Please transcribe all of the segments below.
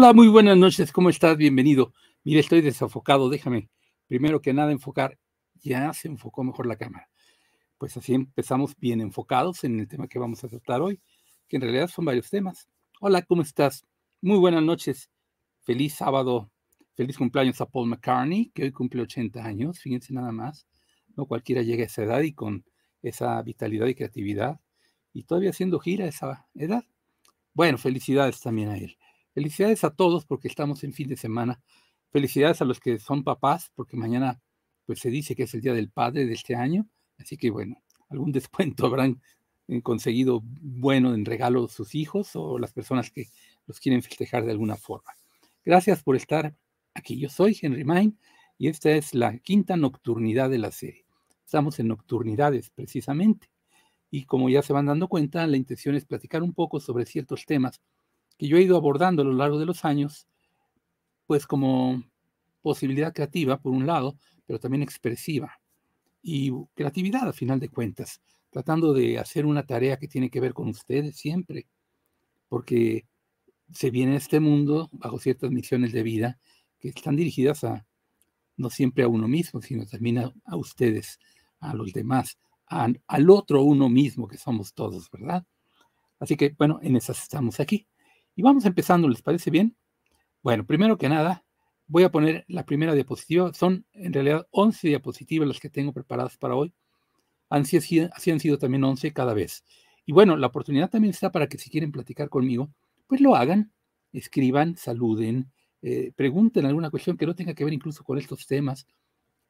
Hola, muy buenas noches, ¿cómo estás? Bienvenido. Mire, estoy desafocado, déjame primero que nada enfocar. Ya se enfocó mejor la cámara. Pues así empezamos bien enfocados en el tema que vamos a tratar hoy, que en realidad son varios temas. Hola, ¿cómo estás? Muy buenas noches. Feliz sábado. Feliz cumpleaños a Paul McCartney, que hoy cumple 80 años. Fíjense nada más. No cualquiera llega a esa edad y con esa vitalidad y creatividad. Y todavía haciendo gira a esa edad. Bueno, felicidades también a él. Felicidades a todos porque estamos en fin de semana. Felicidades a los que son papás porque mañana pues se dice que es el Día del Padre de este año. Así que bueno, algún descuento habrán eh, conseguido bueno en regalo sus hijos o las personas que los quieren festejar de alguna forma. Gracias por estar aquí. Yo soy Henry Main y esta es la quinta nocturnidad de la serie. Estamos en nocturnidades precisamente. Y como ya se van dando cuenta, la intención es platicar un poco sobre ciertos temas que yo he ido abordando a lo largo de los años, pues como posibilidad creativa, por un lado, pero también expresiva y creatividad a final de cuentas, tratando de hacer una tarea que tiene que ver con ustedes siempre, porque se viene a este mundo bajo ciertas misiones de vida que están dirigidas a no siempre a uno mismo, sino también a, ustedes, a los demás, al otro uno mismo que somos todos, ¿verdad? Así que, bueno, en esas estamos aquí. Y vamos empezando, ¿les parece bien? Bueno, primero que nada, voy a poner la primera diapositiva. Son en realidad 11 diapositivas las que tengo preparadas para hoy. Así, así han sido también 11 cada vez. Y bueno, la oportunidad también está para que si quieren platicar conmigo, pues lo hagan, escriban, saluden, eh, pregunten alguna cuestión que no tenga que ver incluso con estos temas.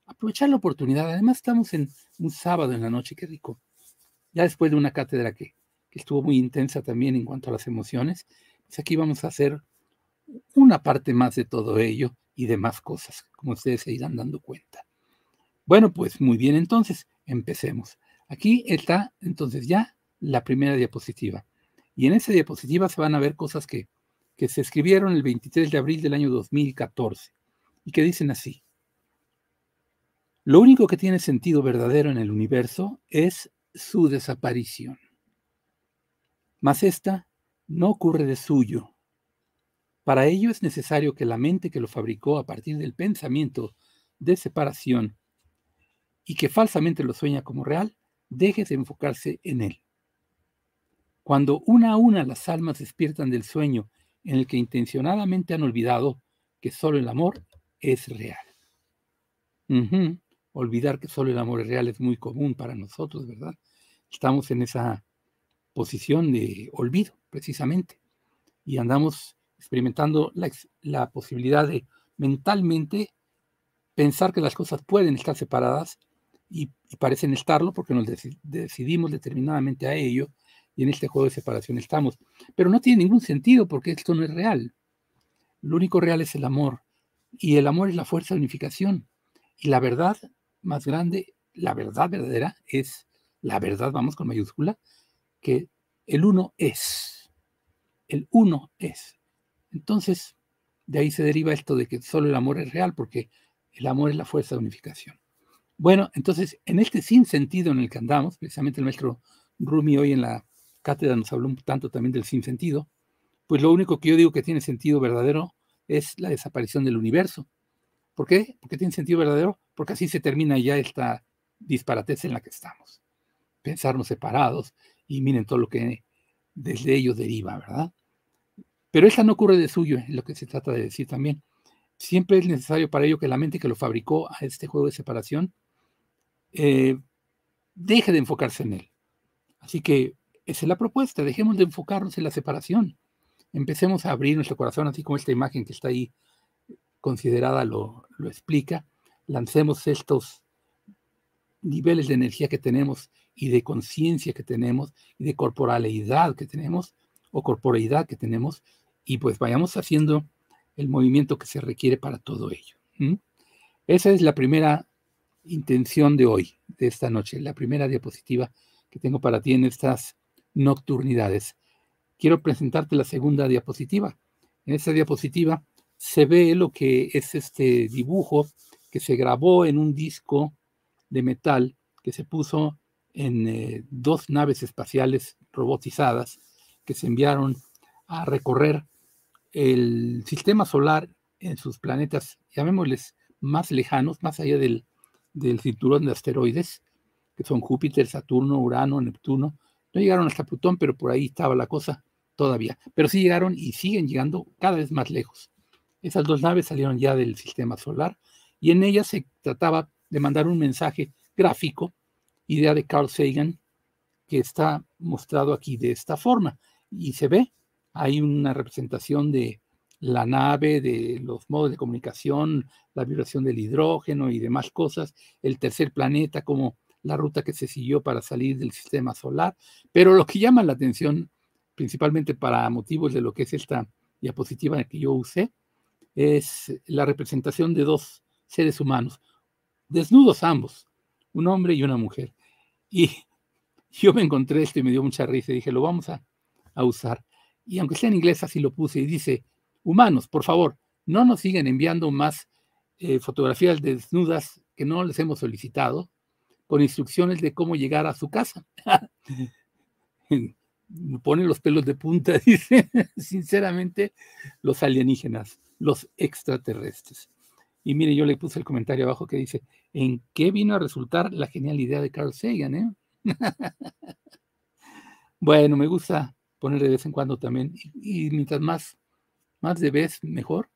Aprovechar la oportunidad. Además, estamos en un sábado en la noche, qué rico. Ya después de una cátedra que, que estuvo muy intensa también en cuanto a las emociones, aquí vamos a hacer una parte más de todo ello y de más cosas, como ustedes se irán dando cuenta. Bueno, pues muy bien, entonces empecemos. Aquí está entonces ya la primera diapositiva. Y en esa diapositiva se van a ver cosas que, que se escribieron el 23 de abril del año 2014 y que dicen así. Lo único que tiene sentido verdadero en el universo es su desaparición. Mas esta no ocurre de suyo. Para ello es necesario que la mente que lo fabricó a partir del pensamiento de separación y que falsamente lo sueña como real, deje de enfocarse en él. Cuando una a una las almas despiertan del sueño en el que intencionadamente han olvidado que solo el amor es real. Olvidar que solo el amor es real es muy común para nosotros, ¿verdad? Estamos en esa posición de olvido precisamente. Y andamos experimentando la, posibilidad de mentalmente pensar que las cosas pueden estar separadas y, parecen estarlo porque nos decidimos determinadamente a ello y en este juego de separación estamos. Pero no tiene ningún sentido porque esto no es real. Lo único real es el amor y el amor es la fuerza de unificación. Y la verdad más grande, la verdad verdadera es la verdad, vamos con mayúscula, que el uno es el uno es. Entonces, de ahí se deriva esto de que solo el amor es real, porque el amor es la fuerza de unificación. Bueno, entonces, en este sinsentido en el que andamos, precisamente el maestro Rumi hoy en la cátedra nos habló un tanto también del sinsentido, pues lo único que yo digo que tiene sentido verdadero es la desaparición del universo. ¿Por qué? Porque tiene sentido verdadero, porque así se termina ya esta disparatez en la que estamos. Pensarnos separados y miren todo lo que desde ellos deriva, ¿verdad? Pero esta no ocurre de suyo, es lo que se trata de decir también. Siempre es necesario para ello que la mente que lo fabricó a este juego de separación eh, deje de enfocarse en él. Así que esa es la propuesta, dejemos de enfocarnos en la separación. Empecemos a abrir nuestro corazón, así como esta imagen que está ahí considerada lo, lo explica. Lancemos estos niveles de energía que tenemos y de conciencia que tenemos y de corporalidad que tenemos o corporeidad que tenemos y pues vayamos haciendo el movimiento que se requiere para todo ello. Esa es la primera intención de hoy, de esta noche, la primera diapositiva que tengo para ti en estas nocturnidades. Quiero presentarte la segunda diapositiva. En esta diapositiva se ve lo que es este dibujo que se grabó en un disco de metal que se puso en eh, dos naves espaciales robotizadas que se enviaron a recorrer el sistema solar en sus planetas, llamémosles más lejanos, más allá del, del cinturón de asteroides, que son Júpiter, Saturno, Urano, Neptuno, no llegaron hasta Plutón, pero por ahí estaba la cosa todavía. Pero sí llegaron y siguen llegando cada vez más lejos. Esas dos naves salieron ya del sistema solar y en ellas se trataba de mandar un mensaje gráfico, idea de Carl Sagan, que está mostrado aquí de esta forma. Y se ve, hay una representación de la nave, de los modos de comunicación, la vibración del hidrógeno y demás cosas, el tercer planeta como la ruta que se siguió para salir del sistema solar. Pero lo que llama la atención, principalmente para motivos de lo que es esta diapositiva que yo usé, es la representación de dos seres humanos, desnudos ambos, un hombre y una mujer. Y yo me encontré esto y me dio mucha risa y dije, lo vamos a, usar. Y aunque sea en inglés, así lo puse y dice, humanos, por favor, no nos sigan enviando más eh, fotografías desnudas que no les hemos solicitado con instrucciones de cómo llegar a su casa. Pone los pelos de punta, dice, sinceramente, los alienígenas, los extraterrestres. Y mire, yo le puse el comentario abajo que dice, ¿en qué vino a resultar la genial idea de Carl Sagan? Eh? bueno, me gusta poner de vez en cuando también, y, mientras más, más de vez, mejor,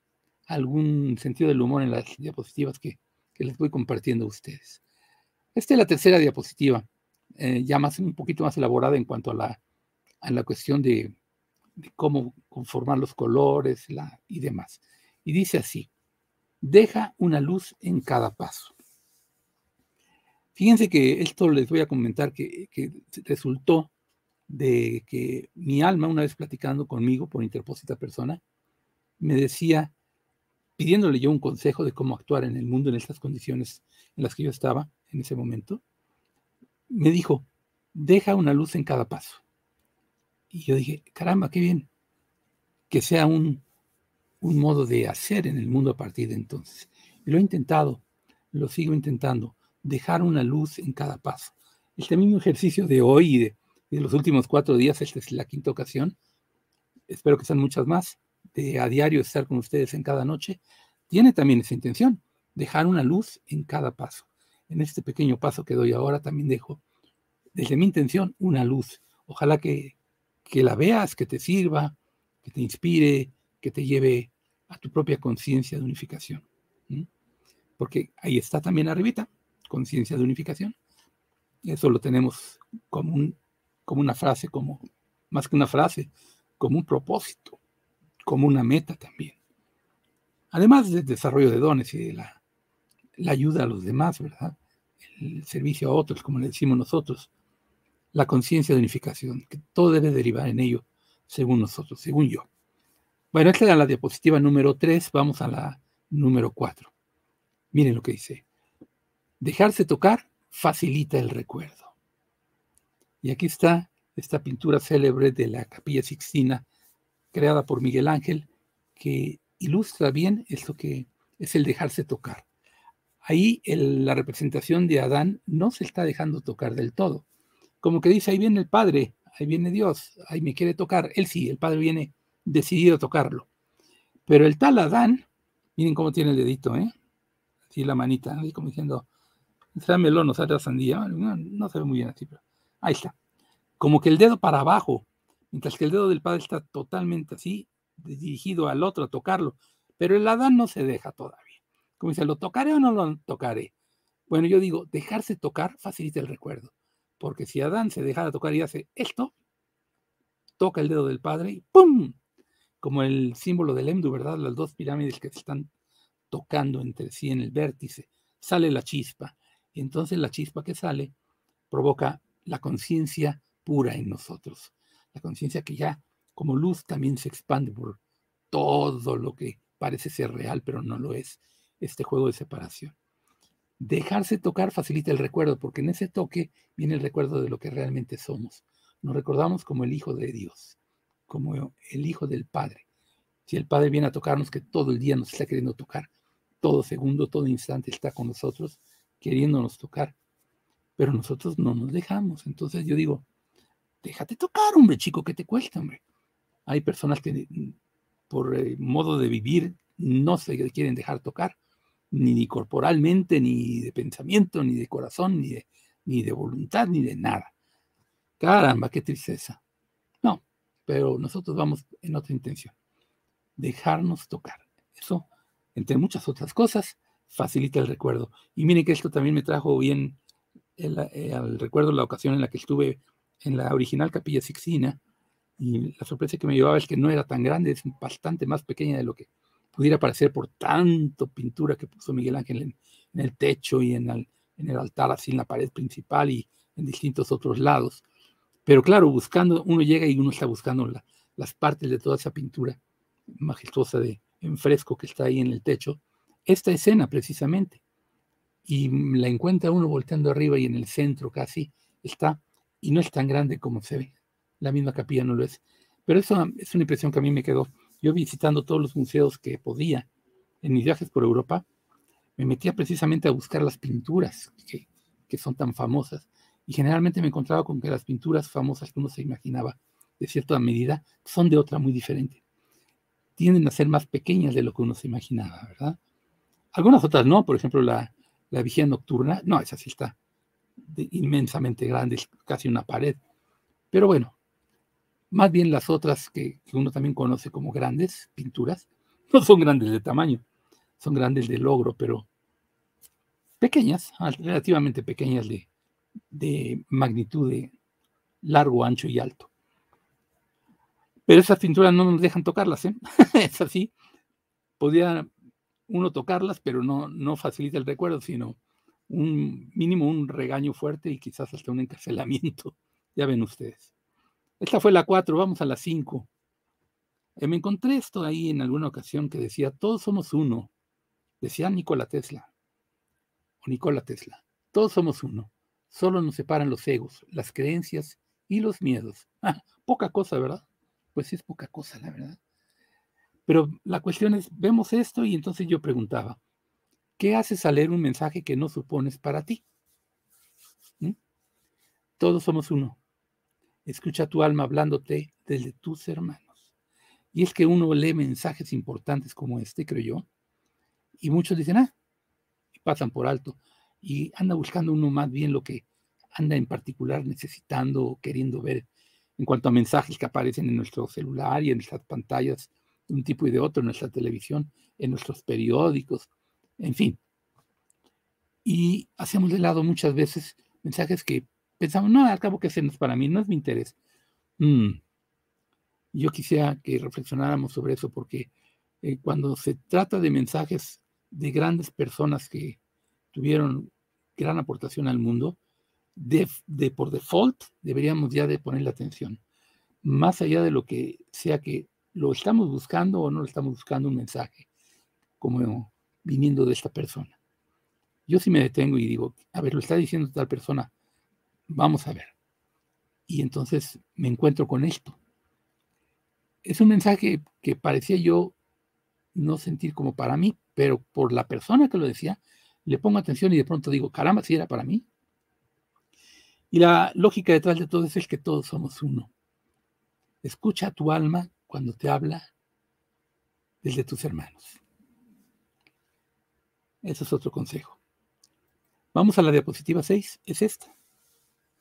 algún sentido del humor en las diapositivas que, les voy compartiendo a ustedes. Esta es la tercera diapositiva, eh, ya más un poquito más elaborada en cuanto a la, a la cuestión de, cómo conformar los colores la, y demás. Y dice así, deja una luz en cada paso. Fíjense que esto les voy a comentar que, resultó de que mi alma, una vez platicando conmigo por interpósita persona, me decía, pidiéndole yo un consejo de cómo actuar en el mundo en estas condiciones en las que yo estaba en ese momento, me dijo, deja una luz en cada paso. Y yo dije, caramba, qué bien, que sea un, un modo de hacer en el mundo a partir de entonces. Y lo he intentado, lo sigo intentando, dejar una luz en cada paso. Este mismo ejercicio de hoy y de, los últimos cuatro días, esta es la quinta ocasión, espero que sean muchas más, de a diario estar con ustedes en cada noche, tiene también esa intención, dejar una luz en cada paso. En este pequeño paso que doy ahora también dejo, desde mi intención, una luz. Ojalá que, que la veas, que te sirva, que te inspire, que te lleve a tu propia conciencia de unificación. Porque ahí está también arribita, conciencia de unificación. Eso lo tenemos como, como una frase, como más que una frase, como un propósito, como una meta también. Además del desarrollo de dones y de la, la ayuda a los demás, ¿verdad? El servicio a otros, como le decimos nosotros. La conciencia de unificación, que todo debe derivar en ello, según nosotros, según yo. Bueno, esta era la diapositiva número 3, vamos a la número 4. Miren lo que dice. Dejarse tocar facilita el recuerdo. Y aquí está esta pintura célebre de la Capilla Sixtina, creada por Miguel Ángel, que ilustra bien esto que es el dejarse tocar. Ahí la representación de Adán no se está dejando tocar del todo. Como que dice, ahí viene el Padre, ahí viene Dios, ahí me quiere tocar. Él sí, el Padre viene decidido tocarlo. Pero el tal Adán, miren cómo tiene el dedito, ¿eh? Así la manita, ahí como diciendo, será melón o sandía, no, no se ve muy bien así, pero ahí está. Como que el dedo para abajo, mientras que el dedo del padre está totalmente así, dirigido al otro a tocarlo. Pero el Adán no se deja todavía. Como dice, ¿lo tocaré o no lo tocaré? Bueno, yo digo, dejarse tocar facilita el recuerdo. Porque si Adán se dejara tocar y hace esto, toca el dedo del padre y ¡pum! Como el símbolo del Emdu, ¿verdad? Las dos pirámides que se están tocando entre sí en el vértice, sale la chispa. Y entonces la chispa que sale provoca la conciencia pura en nosotros. La conciencia que ya como luz también se expande por todo lo que parece ser real, pero no lo es. Este juego de separación. Dejarse tocar facilita el recuerdo, porque en ese toque viene el recuerdo de lo que realmente somos. Nos recordamos como el Hijo de Dios como el Hijo del Padre. Si el Padre viene a tocarnos, que todo el día nos está queriendo tocar, todo segundo, todo instante está con nosotros, queriéndonos tocar, pero nosotros no nos dejamos. Entonces yo digo, déjate tocar, hombre, chico, ¿qué te cuesta, hombre? Hay personas que por eh, modo de vivir, no se quieren dejar tocar, ni corporalmente, ni de pensamiento, ni de corazón, ni de, ni de voluntad, ni de nada. Caramba, qué tristeza. Pero nosotros vamos en otra intención. Dejarnos tocar. Eso, entre muchas otras cosas, facilita el recuerdo. Y miren que esto también me trajo bien el, eh, al recuerdo la ocasión en la que estuve en la original Capilla Sixtina, y la sorpresa que me llevaba es que no era tan grande, es bastante más pequeña de lo que pudiera parecer por tanto pintura que puso Miguel Ángel en, el techo y en el, en el, altar, así en la pared principal y en distintos otros lados. Pero claro, buscando, uno llega y uno está buscando las partes de toda esa pintura majestuosa de en fresco que está ahí en el techo, esta escena precisamente. Y la encuentra uno volteando arriba y en el centro casi está, y no es tan grande como se ve la misma capilla no lo es. Pero eso es una impresión que a mí me quedó. Yo visitando todos los museos que podía en mis viajes por Europa, me metía precisamente a buscar las pinturas que son tan famosas. Y generalmente me encontraba con que las pinturas famosas que uno se imaginaba de cierta medida son de otra muy diferente. Tienden a ser más pequeñas de lo que uno se imaginaba, ¿verdad? Algunas otras no, por ejemplo, la, la vigía nocturna, no, esa sí está inmensamente grande, es casi una pared. Pero bueno, más bien las otras que, uno también conoce como grandes pinturas, no son grandes de tamaño, son grandes de logro, pero pequeñas, relativamente pequeñas de, de magnitud de largo, ancho y alto. Pero esas pinturas no nos dejan tocarlas, ¿eh? es así. Podría uno tocarlas, pero no, no facilita el recuerdo, sino un mínimo un regaño fuerte y quizás hasta un encarcelamiento. Ya ven ustedes. Esta fue la 4, vamos a la 5. Eh, me encontré esto ahí en alguna ocasión que decía, todos somos uno. Decía Nikola Tesla. O Nikola Tesla. Todos somos uno. Solo nos separan los egos, las creencias y los miedos. Ah, poca cosa, ¿verdad? Pues es poca cosa, la verdad. Pero la cuestión es, vemos esto y entonces yo preguntaba, ¿qué haces al leer un mensaje que no supones para ti? ¿Mm? Todos somos uno. Escucha tu alma hablándote desde tus hermanos. Y es que uno lee mensajes importantes como este, creo yo, y muchos dicen, ah, y pasan por alto, y anda buscando uno más bien lo que anda en particular necesitando o queriendo ver en cuanto a mensajes que aparecen en nuestro celular y en nuestras pantallas de un tipo y de otro, en nuestra televisión, en nuestros periódicos, en fin. Y hacemos de lado muchas veces mensajes que pensamos, no, al cabo que ese es para mí, no es mi interés. Mm. Yo quisiera que reflexionáramos sobre eso porque eh, cuando se trata de mensajes de grandes personas que tuvieron gran aportación al mundo, de, por default deberíamos ya de ponerle atención, más allá de lo que sea que lo estamos buscando o no lo estamos buscando un mensaje, como viniendo de esta persona. Yo sí me detengo y digo, a ver, lo está diciendo tal persona, Vamos a ver. Y entonces me encuentro con esto. Es un mensaje que parecía yo no sentir como para mí, pero por la persona que lo decía, le pongo atención y de pronto digo, caramba, si era para mí. Y la lógica detrás de todo eso es que todos somos uno. Escucha a tu alma cuando te habla desde tus hermanos. Ese es otro consejo. Vamos a la diapositiva 6, es esta.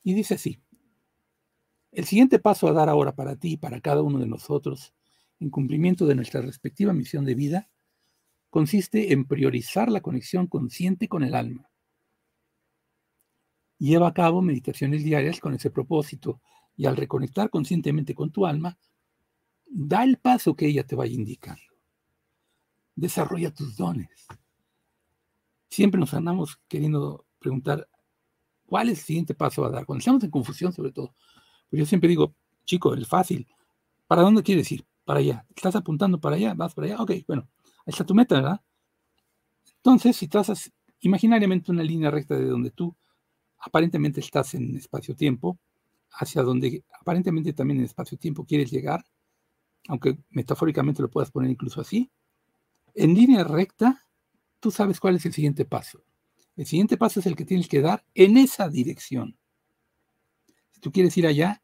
Y dice así, el siguiente paso a dar ahora para ti y para cada uno de nosotros, en cumplimiento de nuestra respectiva misión de vida, consiste en priorizar la conexión consciente con el alma. Lleva a cabo meditaciones diarias con ese propósito y al reconectar conscientemente con tu alma, da el paso que ella te vaya indicando. Desarrolla tus dones. Siempre nos andamos queriendo preguntar ¿Cuál es el siguiente paso a dar? Cuando estamos en confusión, sobre todo. Pues yo siempre digo, chico, el fácil. ¿Para dónde quieres ir? Para allá. ¿Estás apuntando para allá? ¿Vas para allá? Ok, bueno, ahí está tu meta, ¿verdad? Entonces, si trazas imaginariamente una línea recta de donde tú aparentemente estás en espacio-tiempo, hacia donde aparentemente también en espacio-tiempo quieres llegar, aunque metafóricamente lo puedas poner incluso así, en línea recta, tú sabes cuál es el siguiente paso. El siguiente paso es el que tienes que dar en esa dirección. Si tú quieres ir allá,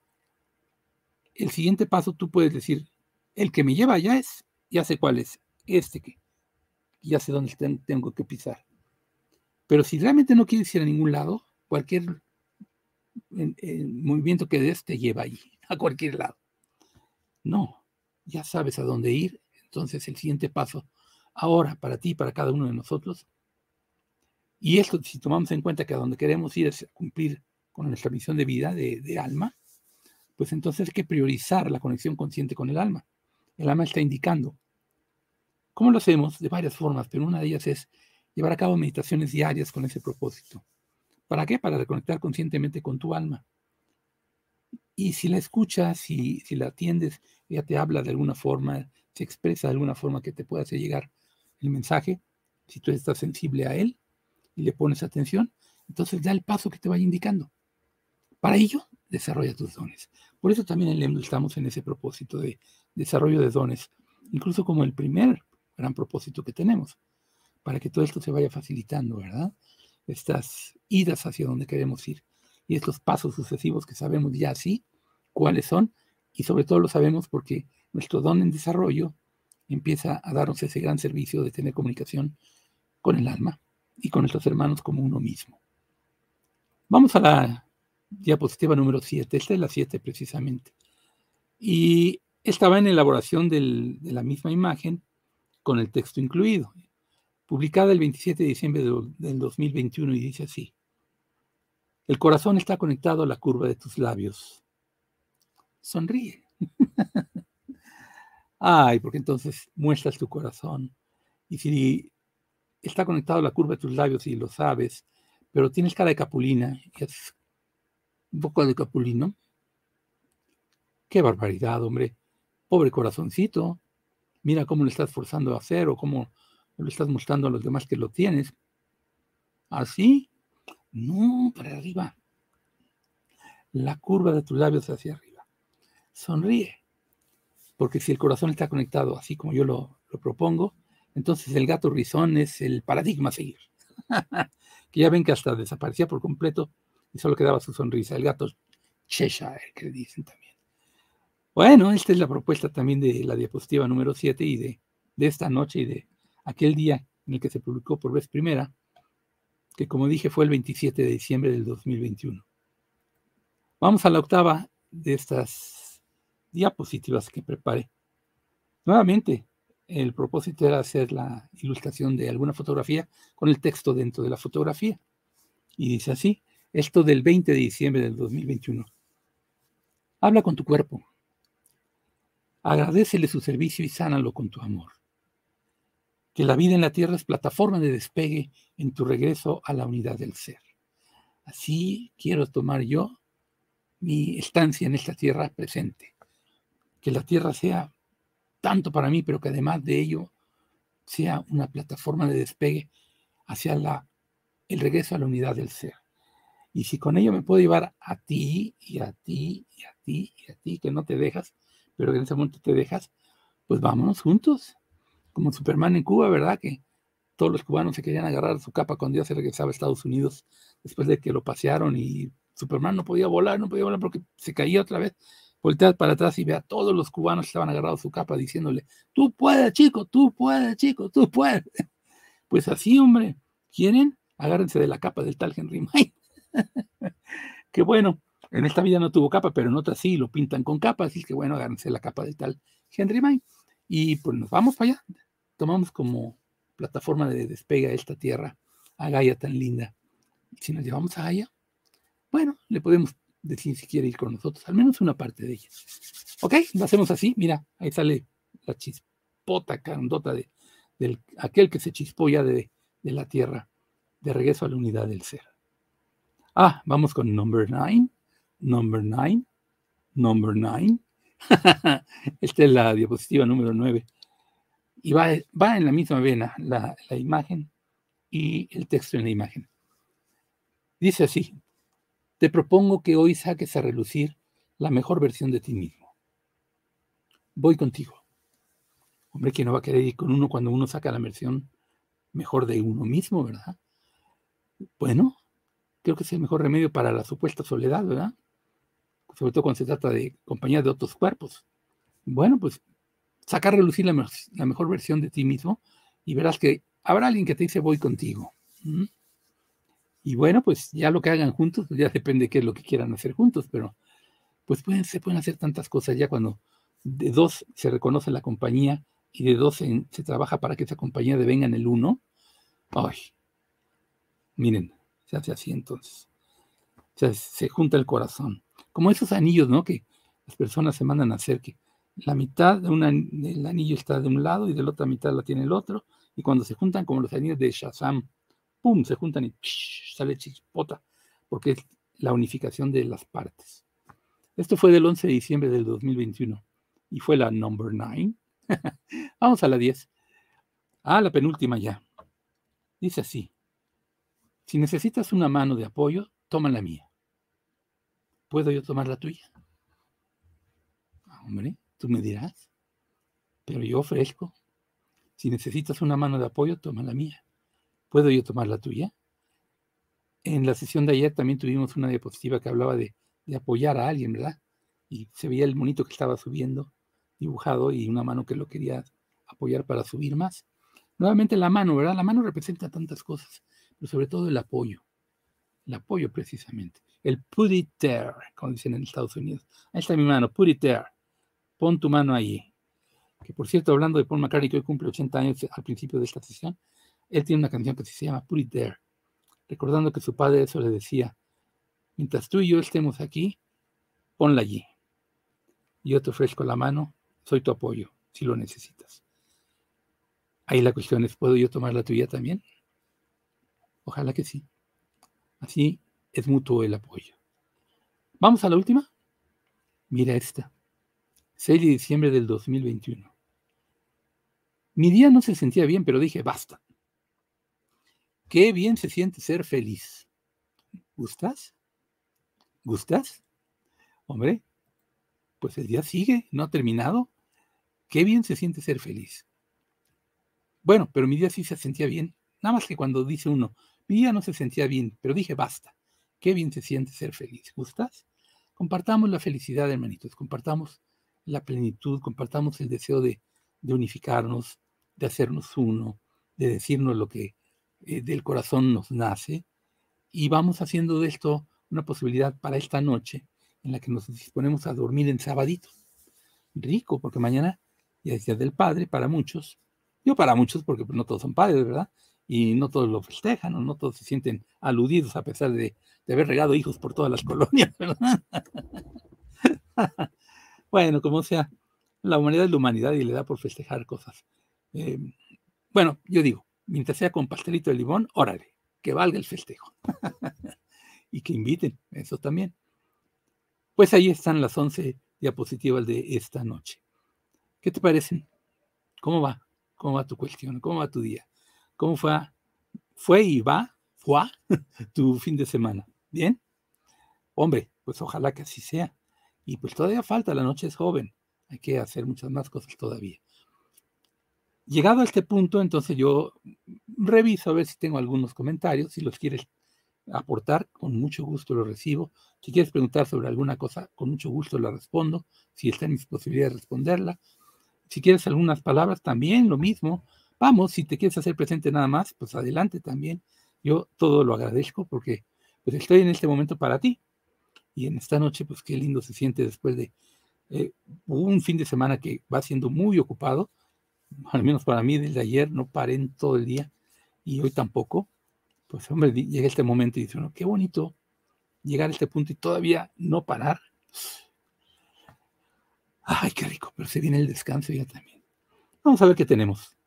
el siguiente paso tú puedes decir, el que me lleva allá es ya sé cuál es, este que ya sé dónde tengo que pisar. Pero si realmente no quieres ir a ningún lado, cualquier movimiento que des te lleva ahí, a cualquier lado. No, ya sabes a dónde ir. Entonces el siguiente paso, ahora para ti, para cada uno de nosotros, y esto si tomamos en cuenta que a donde queremos ir es cumplir con nuestra misión de vida, de, de alma, pues entonces hay que priorizar la conexión consciente con el alma. El alma está indicando. ¿Cómo lo hacemos? De varias formas, pero una de ellas es llevar a cabo meditaciones diarias con ese propósito. ¿Para qué? Para reconectar conscientemente con tu alma. Y si la escuchas, si, si la atiendes, ella te habla de alguna forma, se expresa de alguna forma que te pueda hacer llegar el mensaje, si tú estás sensible a él y le pones atención, entonces da el paso que te vaya indicando. Para ello, desarrolla tus dones. Por eso también estamos en ese propósito de desarrollo de dones, incluso como el primer gran propósito que tenemos para que todo esto se vaya facilitando, ¿verdad? Estas idas hacia donde queremos ir y estos pasos sucesivos que sabemos ya sí cuáles son y sobre todo lo sabemos porque nuestro don en desarrollo empieza a darnos ese gran servicio de tener comunicación con el alma y con nuestros hermanos como uno mismo. Vamos a la diapositiva número 7, esta es la 7 precisamente. Y estaba en elaboración de la misma imagen con el texto incluido publicada el 27 de diciembre del 2021 y dice así. El corazón está conectado a la curva de tus labios. Sonríe. Ay, porque entonces muestras tu corazón. Y si está conectado a la curva de tus labios y lo sabes, pero tienes cara de capulina y es un poco de capulino, qué barbaridad, hombre. Pobre corazoncito. Mira cómo le estás forzando a hacer o cómo lo estás mostrando a los demás que lo tienes. ¿Así? No, para arriba. La curva de tus labios hacia arriba. Sonríe. Porque si el corazón está conectado así como yo lo, propongo, entonces el gato rizón es el paradigma a seguir. que ya ven que hasta desaparecía por completo y solo quedaba su sonrisa. El gato Cheshire, que dicen también. Bueno, esta es la propuesta también de la diapositiva número 7 y de, de esta noche y de aquel día en el que se publicó por vez primera, que como dije fue el 27 de diciembre del 2021. Vamos a la octava de estas diapositivas que preparé. Nuevamente, el propósito era hacer la ilustración de alguna fotografía con el texto dentro de la fotografía. Y dice así, esto del 20 de diciembre del 2021. Habla con tu cuerpo. Agradecele su servicio y sánalo con tu amor que la vida en la tierra es plataforma de despegue en tu regreso a la unidad del ser. Así quiero tomar yo mi estancia en esta tierra presente. Que la tierra sea tanto para mí, pero que además de ello sea una plataforma de despegue hacia la, el regreso a la unidad del ser. Y si con ello me puedo llevar a ti y a ti y a ti y a ti, que no te dejas, pero en ese momento te dejas, pues vámonos juntos como Superman en Cuba, ¿verdad? Que todos los cubanos se querían agarrar su capa cuando ya se regresaba a Estados Unidos después de que lo pasearon y Superman no podía volar, no podía volar porque se caía otra vez. Voltea para atrás y ve a todos los cubanos que estaban agarrados su capa diciéndole, tú puedes, chico, tú puedes, chico, tú puedes. Pues así, hombre, ¿quieren? Agárrense de la capa del tal Henry May. que bueno, en esta vida no tuvo capa, pero en otra sí, lo pintan con capa, así que bueno, agárrense de la capa del tal Henry May. Y pues nos vamos para allá tomamos como plataforma de despegue a esta tierra, a Gaia tan linda. Si nos llevamos a Gaia, bueno, le podemos decir si quiere ir con nosotros, al menos una parte de ella. ¿Ok? Lo hacemos así, mira, ahí sale la chispota candota de, aquel que se chispó ya de, de la tierra, de regreso a la unidad del ser. Ah, vamos con number nine, number nine, number nine. Esta es la diapositiva número nueve y va, en la misma vena la, la imagen y el texto en la imagen. Dice así, te propongo que hoy saques a relucir la mejor versión de ti mismo. Voy contigo. Hombre, que no va a querer ir con uno cuando uno saca la versión mejor de uno mismo, ¿verdad? Bueno, creo que es el mejor remedio para la supuesta soledad, ¿verdad? Sobre todo cuando se trata de compañía de otros cuerpos. Bueno, pues sacar a relucir la, mejor versión de ti mismo y verás que habrá alguien que te dice voy contigo. Y bueno, pues ya lo que hagan juntos, pues ya depende de qué es lo que quieran hacer juntos, pero pues pueden, se pueden hacer tantas cosas ya cuando de dos se reconoce la compañía y de dos se, trabaja para que esa compañía devenga en el uno. Ay, miren, se hace así entonces. O se junta el corazón. Como esos anillos, ¿no? Que las personas se mandan a hacer, que la mitad de del anillo está de un lado y de la otra mitad la tiene el otro, y cuando se juntan como los anillos de Shazam, ¡pum! se juntan y sale chispota, porque es la unificación de las partes. Esto fue del 11 de diciembre del 2021 y fue la number 9. Vamos a la 10. Ah, la penúltima ya. Dice así. Si necesitas una mano de apoyo, toma la mía. ¿Puedo yo tomar la tuya? Ah, hombre, tú me dirás. Pero yo ofrezco. Si necesitas una mano de apoyo, toma la mía. ¿Puedo yo tomar la tuya? En la sesión de ayer también tuvimos una diapositiva que hablaba de, de apoyar a alguien, ¿verdad? Y se veía el monito que estaba subiendo dibujado y una mano que lo quería apoyar para subir más. Nuevamente la mano, ¿verdad? La mano representa tantas cosas, pero sobre todo el apoyo. El apoyo precisamente. El put it there, como dicen en Estados Unidos. Ahí está mi mano, put it there. Pon tu mano ahí. Que por cierto, hablando de Paul McCartney, que hoy cumple 80 años al principio de esta sesión, él tiene una canción que se llama Put it there. Recordando que su padre eso le decía, mientras tú y yo estemos aquí, ponla allí. Yo te ofrezco la mano soy tu apoyo si lo necesitas. Ahí la cuestión es, ¿puedo yo tomar la tuya también? Ojalá que sí. Así es mutuo el apoyo. Vamos a la última. Mira esta. 6 de diciembre del 2021. Mi día no se sentía bien, pero dije, basta. Qué bien se siente ser feliz. ¿Gustas? ¿Gustas? Hombre, pues el día sigue, no ha terminado. Qué bien se siente ser feliz. Bueno, pero mi día sí se sentía bien. Nada más que cuando dice uno, mi día no se sentía bien, pero dije, basta. Qué bien se siente ser feliz. ¿Gustas? Compartamos la felicidad, hermanitos. Compartamos la plenitud, compartamos el deseo de, unificarnos, de hacernos uno, de decirnos lo que eh, del corazón nos nace. Y vamos haciendo de esto una posibilidad para esta noche en la que nos disponemos a dormir en sabadito. Rico, porque mañana y es Día del Padre para muchos. Yo para muchos, porque pues, no todos son padres, ¿verdad? Y no todos lo festejan, ¿no? no todos se sienten aludidos a pesar de, haber regado hijos por todas las colonias, ¿verdad? bueno, como sea, la humanidad es la humanidad y le da por festejar cosas. Eh, bueno, yo digo, mientras sea con pastelito de limón, órale, que valga el festejo. y que inviten, eso también. Pues ahí están las 11 diapositivas de esta noche. ¿Qué te parecen? ¿Cómo va? ¿Cómo va tu cuestión? ¿Cómo va tu día? ¿Cómo fue, fue y va, fue tu fin de semana? ¿Bien? Hombre, pues ojalá que así sea. Y pues todavía falta, la noche es joven. Hay que hacer muchas más cosas todavía. Llegado a este punto, entonces yo reviso a ver si tengo algunos comentarios. Si los quieres aportar, con mucho gusto los recibo. Si quieres preguntar sobre alguna cosa, con mucho gusto la respondo. Si está en mis posibilidades de responderla. Si quieres algunas palabras, también lo mismo. Vamos, si te quieres hacer presente nada más, pues adelante también. Yo todo lo agradezco porque pues estoy en este momento para ti. Y en esta noche, pues qué lindo se siente después de eh, un fin de semana que va siendo muy ocupado. Al menos para mí, desde ayer no paré en todo el día y hoy tampoco. Pues hombre, llega este momento y dice uno, qué bonito llegar a este punto y todavía no parar. Ay, qué rico, pero se viene el descanso ya también. Vamos a ver qué tenemos.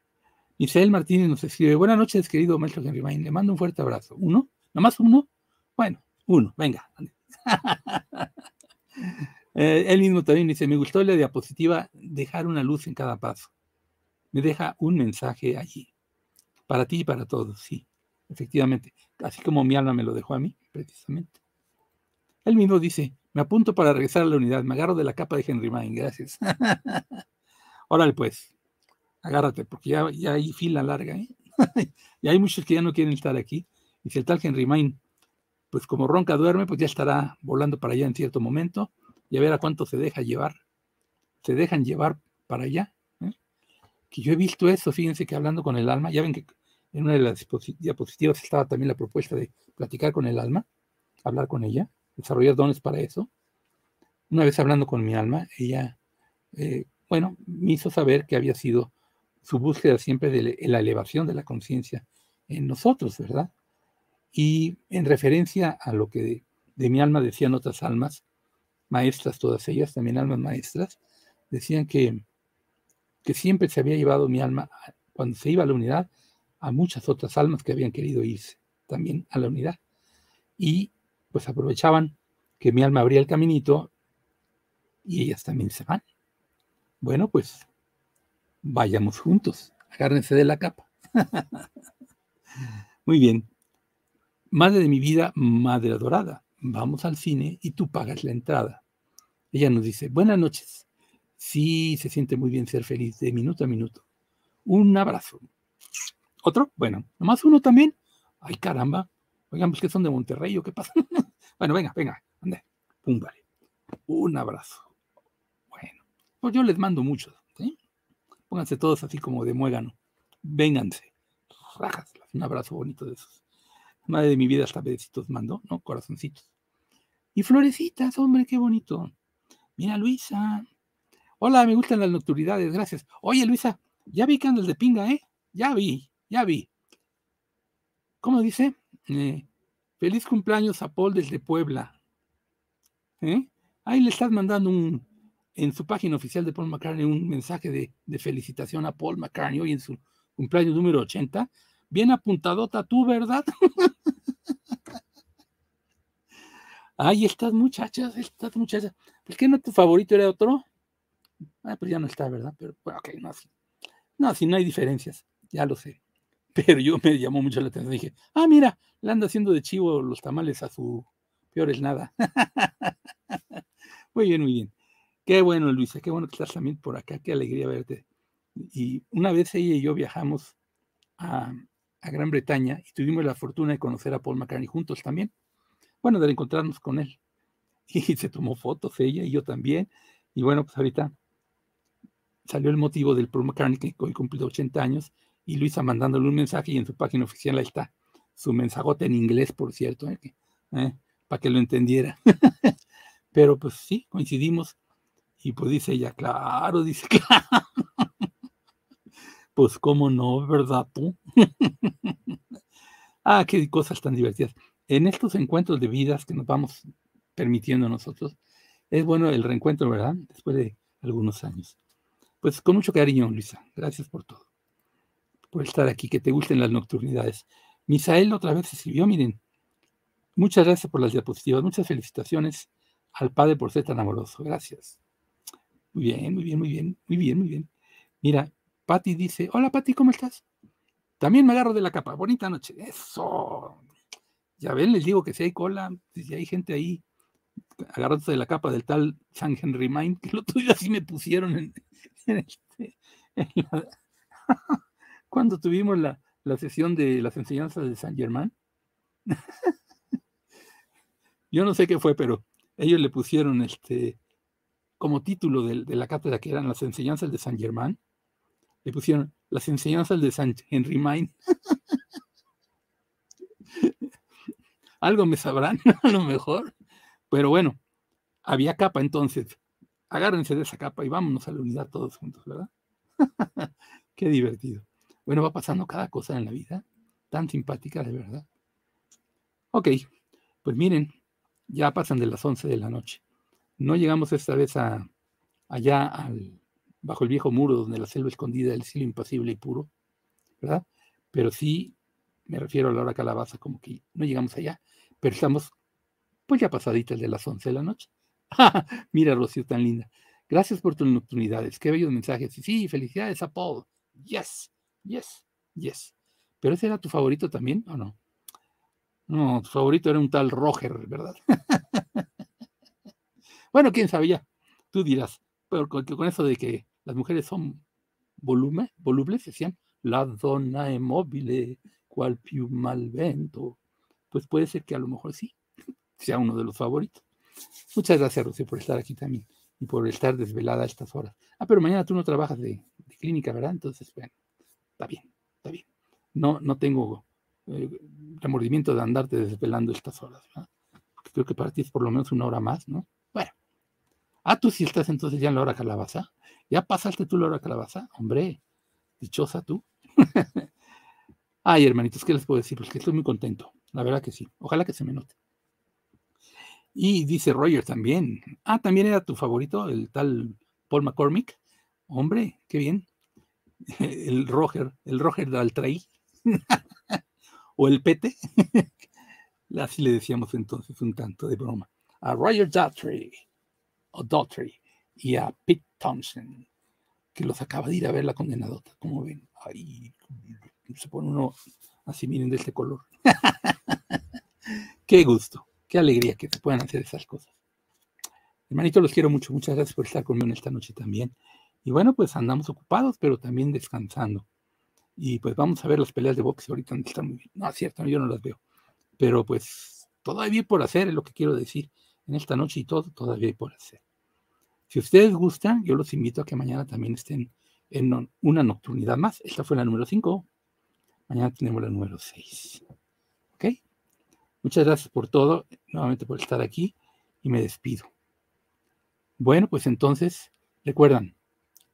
Misael Martínez nos escribe, buenas noches, querido maestro Henry Main, le mando un fuerte abrazo. ¿Uno? ¿Nada más uno? Bueno, uno, venga. eh, él mismo también dice, me gustó la diapositiva, dejar una luz en cada paso. Me deja un mensaje allí. Para ti y para todos, sí, efectivamente. Así como mi alma me lo dejó a mí, precisamente. Él mismo dice, me apunto para regresar a la unidad. Me agarro de la capa de Henry Main. Gracias. Órale, pues. Agárrate, porque ya, ya hay fila larga. ¿eh? y hay muchos que ya no quieren estar aquí. Y si el tal Henry Main, pues como ronca duerme, pues ya estará volando para allá en cierto momento. Y a ver a cuánto se deja llevar. Se dejan llevar para allá. ¿eh? que yo he visto eso, fíjense que hablando con el alma, ya ven que en una de las diapositivas estaba también la propuesta de platicar con el alma, hablar con ella, desarrollar dones para eso. Una vez hablando con mi alma, ella, eh, bueno, me hizo saber que había sido su búsqueda siempre de la elevación de la conciencia en nosotros, ¿verdad? Y en referencia a lo que de, mi alma decían otras almas, maestras todas ellas, también almas maestras, decían que, que siempre se había llevado mi alma, cuando se iba a la unidad, a muchas otras almas que habían querido irse también a la unidad. Y pues aprovechaban que mi alma abría el caminito y ellas también se van. Bueno, pues vayamos juntos, agárrense de la capa. Muy bien. Madre de mi vida, madre adorada, vamos al cine y tú pagas la entrada. Ella nos dice, buenas noches. Sí, se siente muy bien ser feliz de minuto a minuto. Un abrazo. ¿Otro? Bueno, nomás uno también. Ay, caramba. Oigan, pues que son de Monterrey o qué pasa. bueno, venga, venga, ande. Pum, vale. Un abrazo. Bueno, pues yo les mando muchos. Pónganse todos así como de muégano. Vénganse. Un abrazo bonito de esos. Madre de mi vida, hasta besitos mando, ¿no? Corazoncitos. Y florecitas, hombre, qué bonito. Mira, Luisa. Hola, me gustan las nocturnidades, gracias. Oye, Luisa, ya vi que andas de pinga, ¿eh? Ya vi, ya vi. ¿Cómo dice? Eh, feliz cumpleaños a Paul desde Puebla. ¿Eh? Ahí le estás mandando un, en su página oficial de Paul McCartney un mensaje de, felicitación a Paul McCartney hoy en su cumpleaños número 80 Bien apuntadota tú, ¿verdad? Ay, estas muchachas, estas muchachas. ¿Por qué no tu favorito era otro? Ah, pues ya no está, ¿verdad? Pero, bueno, ok, no, así. No, si no hay diferencias, ya lo sé. Pero yo me llamó mucho la atención. Dije, ah, mira, le anda haciendo de chivo los tamales a su peor es nada. muy bien, muy bien. Qué bueno, Luisa, qué bueno que estás también por acá, qué alegría verte. Y una vez ella y yo viajamos a, a Gran Bretaña y tuvimos la fortuna de conocer a Paul McCartney juntos también. Bueno, de encontrarnos con él. Y se tomó fotos ella y yo también. Y bueno, pues ahorita salió el motivo del Paul McCartney que hoy cumplió 80 años y Luisa mandándole un mensaje y en su página oficial ahí está su mensajote en inglés, por cierto, ¿eh? ¿eh? para que lo entendiera. Pero pues sí, coincidimos y pues dice ella, claro, dice, claro. Pues cómo no, ¿verdad tú? ah, qué cosas tan divertidas. En estos encuentros de vidas que nos vamos permitiendo nosotros, es bueno el reencuentro, ¿verdad? Después de algunos años. Pues con mucho cariño, Luisa. Gracias por todo. Por estar aquí, que te gusten las nocturnidades. Misael otra vez escribió, miren, muchas gracias por las diapositivas, muchas felicitaciones al padre por ser tan amoroso. Gracias. Muy bien, muy bien, muy bien, muy bien, muy bien. Mira, Patti dice, hola Patti, ¿cómo estás? También me agarro de la capa, bonita noche. Eso. Ya ven, les digo que si hay cola, si hay gente ahí agarrándose de la capa del tal San Henry Mind, que el otro día sí me pusieron en, este, cuando tuvimos la, sesión de las enseñanzas de San Germán. Yo no sé qué fue, pero ellos le pusieron este como título de, de la cátedra que eran las enseñanzas de San Germán le pusieron las enseñanzas de San Henry Main. Algo me sabrán, a lo mejor. Pero bueno, había capa entonces. Agárrense de esa capa y vámonos a la unidad todos juntos, ¿verdad? Qué divertido. Bueno, va pasando cada cosa en la vida, tan simpática de verdad. Ok, pues miren, ya pasan de las 11 de la noche. No llegamos esta vez a, allá al bajo el viejo muro donde la selva escondida del cielo impasible y puro, ¿verdad? Pero sí me refiero a la hora calabaza, como que no llegamos allá, pero estamos pues ya pasaditas de las 11 de la noche. Mira, Rocío, tan linda. Gracias por tus nocturnidades. Qué bellos mensajes. Y sí, felicidades a Paul. Yes, yes, yes. Pero ese era tu favorito también, ¿o no? No, tu favorito era un tal Roger, ¿verdad? bueno, quién sabía. Tú dirás, pero con eso de que las mujeres son volumen, volubles, decían, la donna è mobile, cual più mal vento. Pues puede ser que a lo mejor sí, sea uno de los favoritos. Muchas gracias, Rocío, por estar aquí también y por estar desvelada a estas horas. Ah, pero mañana tú no trabajas de, clínica, ¿verdad? Entonces, bueno, está bien, está bien. No, no tengo eh, remordimiento de andarte desvelando estas horas, ¿verdad? Creo que para ti es por lo menos una hora más, ¿no? Ah, tú sí estás entonces ya en la hora calabaza. ¿Ya pasaste tú la calabaza? Hombre, dichosa tú. Ay, hermanitos, ¿qué les puedo decir? Pues que estoy muy contento. La verdad que sí. Ojalá que se me note. Y dice Roger también. Ah, también era tu favorito, el tal Paul McCormick. Hombre, qué bien. El Roger, el Roger Daltrey. o el Pete. Así le decíamos entonces un tanto de broma. A Roger Daltrey, o Daltrey, y a Pete Thompson, que los acaba de ir a ver la condenadota. Como ven, ahí se pone uno así, miren, de este color. qué gusto, qué alegría que se puedan hacer esas cosas. Hermanito, los quiero mucho. Muchas gracias por estar conmigo en esta noche también. Y bueno, pues andamos ocupados, pero también descansando. Y pues vamos a ver las peleas de boxe ahorita están muy bien. No, es cierto, yo no las veo. Pero pues todavía por hacer, es lo que quiero decir. En esta noche y todo, todavía hay por hacer. Si ustedes gustan, yo los invito a que mañana también estén en una nocturnidad más. Esta fue la número 5. Mañana tenemos la número 6. ¿Ok? Muchas gracias por todo, nuevamente por estar aquí y me despido. Bueno, pues entonces, recuerdan,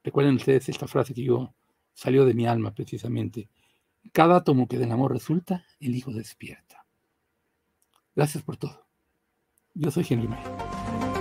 recuerden ustedes esta frase que yo salió de mi alma precisamente. Cada átomo que del amor resulta, el Hijo despierta. Gracias por todo. Yo soy Henry May.